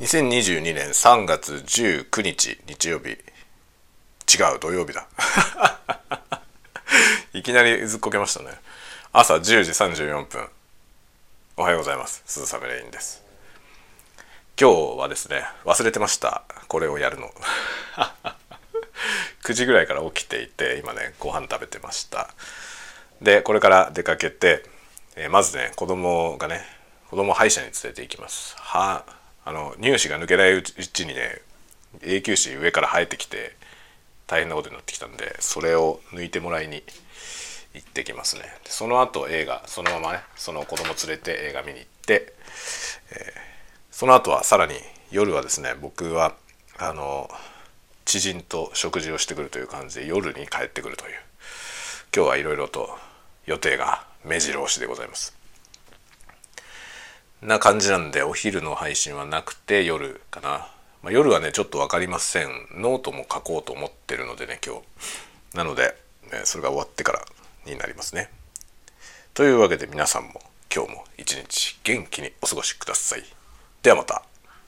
2022年3月19日日曜日。違う土曜日だ。いきなりずっこけましたね。朝10時34分おはようございます。鈴雨レインです。今日はですね忘れてました。これをやるの。9時ぐらいから起きていて今ねご飯食べてました。でこれから出かけて、えー、まずね子供がね子供歯医者に連れて行きます。歯あの乳歯が抜けないうちにね永久歯上から生えてきて大変なことになってきたんでそれを抜いてもらいに行ってきますね。その後映画そのままねその子供連れて映画見に行って、えー、その後はさらに夜はですね僕はあの知人と食事をしてくるという感じで夜に帰ってくるという今日はいろいろと予定が目白押しでございます。な感じなんでお昼の配信はなくて夜かな、まあ、夜はねちょっと分かりません。ノートも書こうと思ってるのでね今日。なので、ね、それが終わってからになりますね。というわけで皆さんも今日も一日元気にお過ごしください。ではまた。